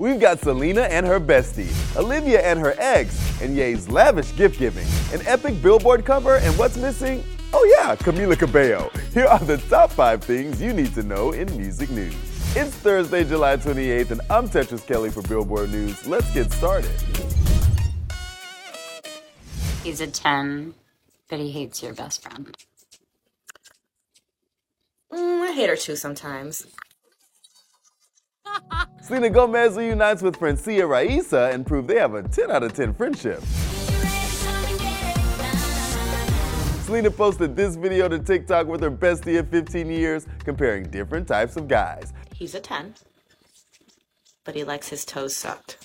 We've got Selena and her bestie, Olivia and her ex, and Ye's lavish gift giving, an epic billboard cover, and what's missing? Oh, yeah, Camila Cabello. Here are the top five things you need to know in music news. It's Thursday, July 28th, and I'm Tetris Kelly for Billboard News. Let's get started. He's a 10, but he hates your best friend. Mm, I hate her too sometimes. Selena Gomez reunites with Francia Raisa and prove they have a 10 out of 10 friendship. Selena posted this video to TikTok with her bestie of 15 years, comparing different types of guys. He's a 10, but he likes his toes sucked.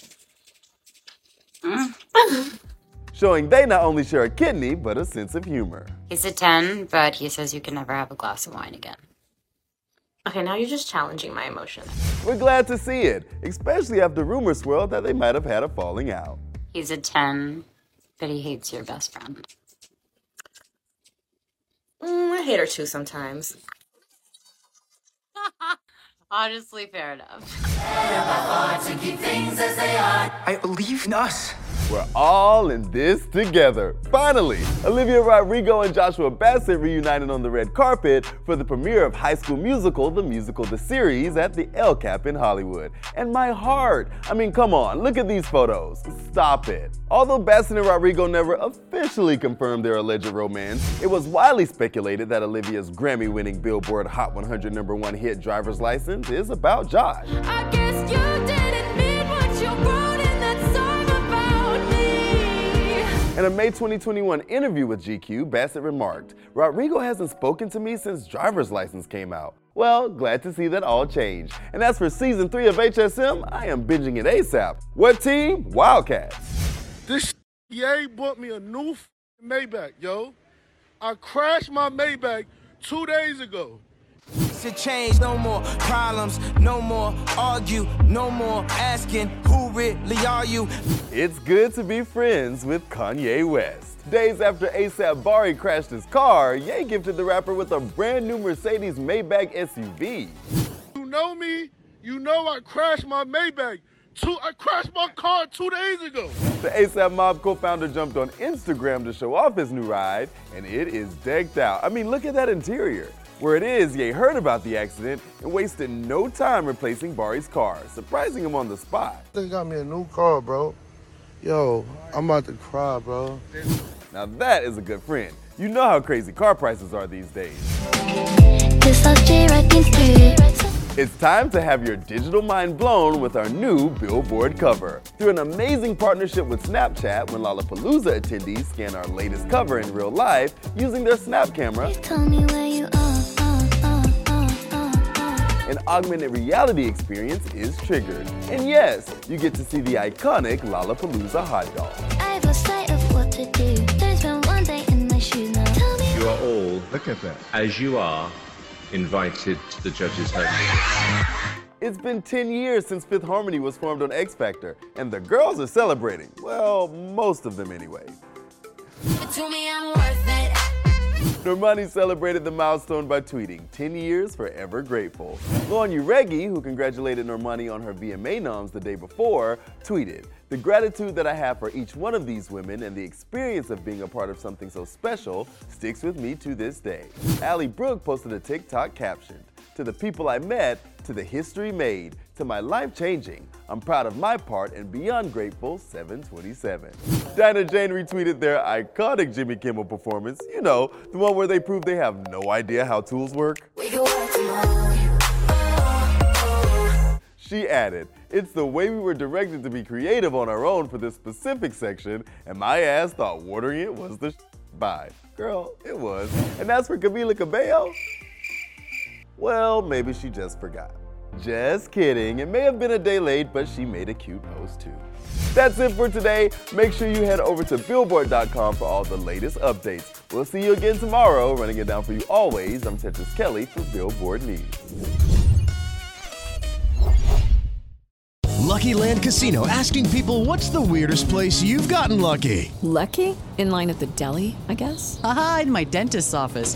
Showing they not only share a kidney, but a sense of humor. He's a 10, but he says you can never have a glass of wine again. Okay, now you're just challenging my emotions. We're glad to see it, especially after rumors swirled that they might have had a falling out. He's a 10, but he hates your best friend. Mm, I hate her too sometimes. Honestly, fair enough. I believe in us. We're all in this together. Finally, Olivia Rodrigo and Joshua Bassett reunited on the red carpet for the premiere of High School Musical, the musical, the series at the El Cap in Hollywood. And my heart, I mean, come on, look at these photos. Stop it. Although Bassett and Rodrigo never officially confirmed their alleged romance, it was widely speculated that Olivia's Grammy winning Billboard Hot 100 number one hit Driver's License is about Josh. In a May 2021 interview with GQ, Bassett remarked, Rodrigo hasn't spoken to me since Driver's License came out. Well, glad to see that all changed. And as for season three of HSM, I am binging it ASAP. What team? Wildcats. This Ye bought me a new Maybach, yo. I crashed my Maybach two days ago. To change, no more problems, no more argue, no more asking who really are you. It's good to be friends with Kanye West. Days after ASAP Bari crashed his car, Ye gifted the rapper with a brand new Mercedes Maybach SUV. You know me, you know I crashed my Maybach. Two, I crashed my car two days ago. The ASAP Mob co-founder jumped on Instagram to show off his new ride, and it is decked out. I mean, look at that interior. Where it is, Ye heard about the accident and wasted no time replacing Bari's car, surprising him on the spot. They got me a new car, bro. Yo, I'm about to cry, bro. Now that is a good friend. You know how crazy car prices are these days. It's time to have your digital mind blown with our new Billboard cover. Through an amazing partnership with Snapchat, when Lollapalooza attendees scan our latest cover in real life using their Snap camera, an augmented reality experience is triggered. And yes, you get to see the iconic Lollapalooza hot dog. I've lost sight of what to do. There's been one day in my shoes now. you are all, look at that, as you are, invited to the judges' home. It's been 10 years since Fifth Harmony was formed on X Factor, and the girls are celebrating. Well, most of them anyway. Normani celebrated the milestone by tweeting, 10 years forever grateful. Lauren Jauregui, who congratulated Normani on her VMA noms the day before, tweeted, the gratitude that I have for each one of these women and the experience of being a part of something so special sticks with me to this day. Ally Brooke posted a TikTok caption, to the people I met, to the history made, to my life changing. I'm proud of my part and beyond grateful 727. Dinah Jane retweeted their iconic Jimmy Kimmel performance, you know, the one where they prove they have no idea how tools work. She added, It's the way we were directed to be creative on our own for this specific section, and my ass thought watering it was the sh- bye. Girl, it was. And as for Camila Cabello, well, maybe she just forgot. Just kidding. It may have been a day late, but she made a cute post too. That's it for today. Make sure you head over to billboard.com for all the latest updates. We'll see you again tomorrow. Running it down for you always, I'm Tetris Kelly for Billboard News. Lucky Land Casino asking people what's the weirdest place you've gotten lucky? Lucky? In line at the deli, I guess? Aha, in my dentist's office.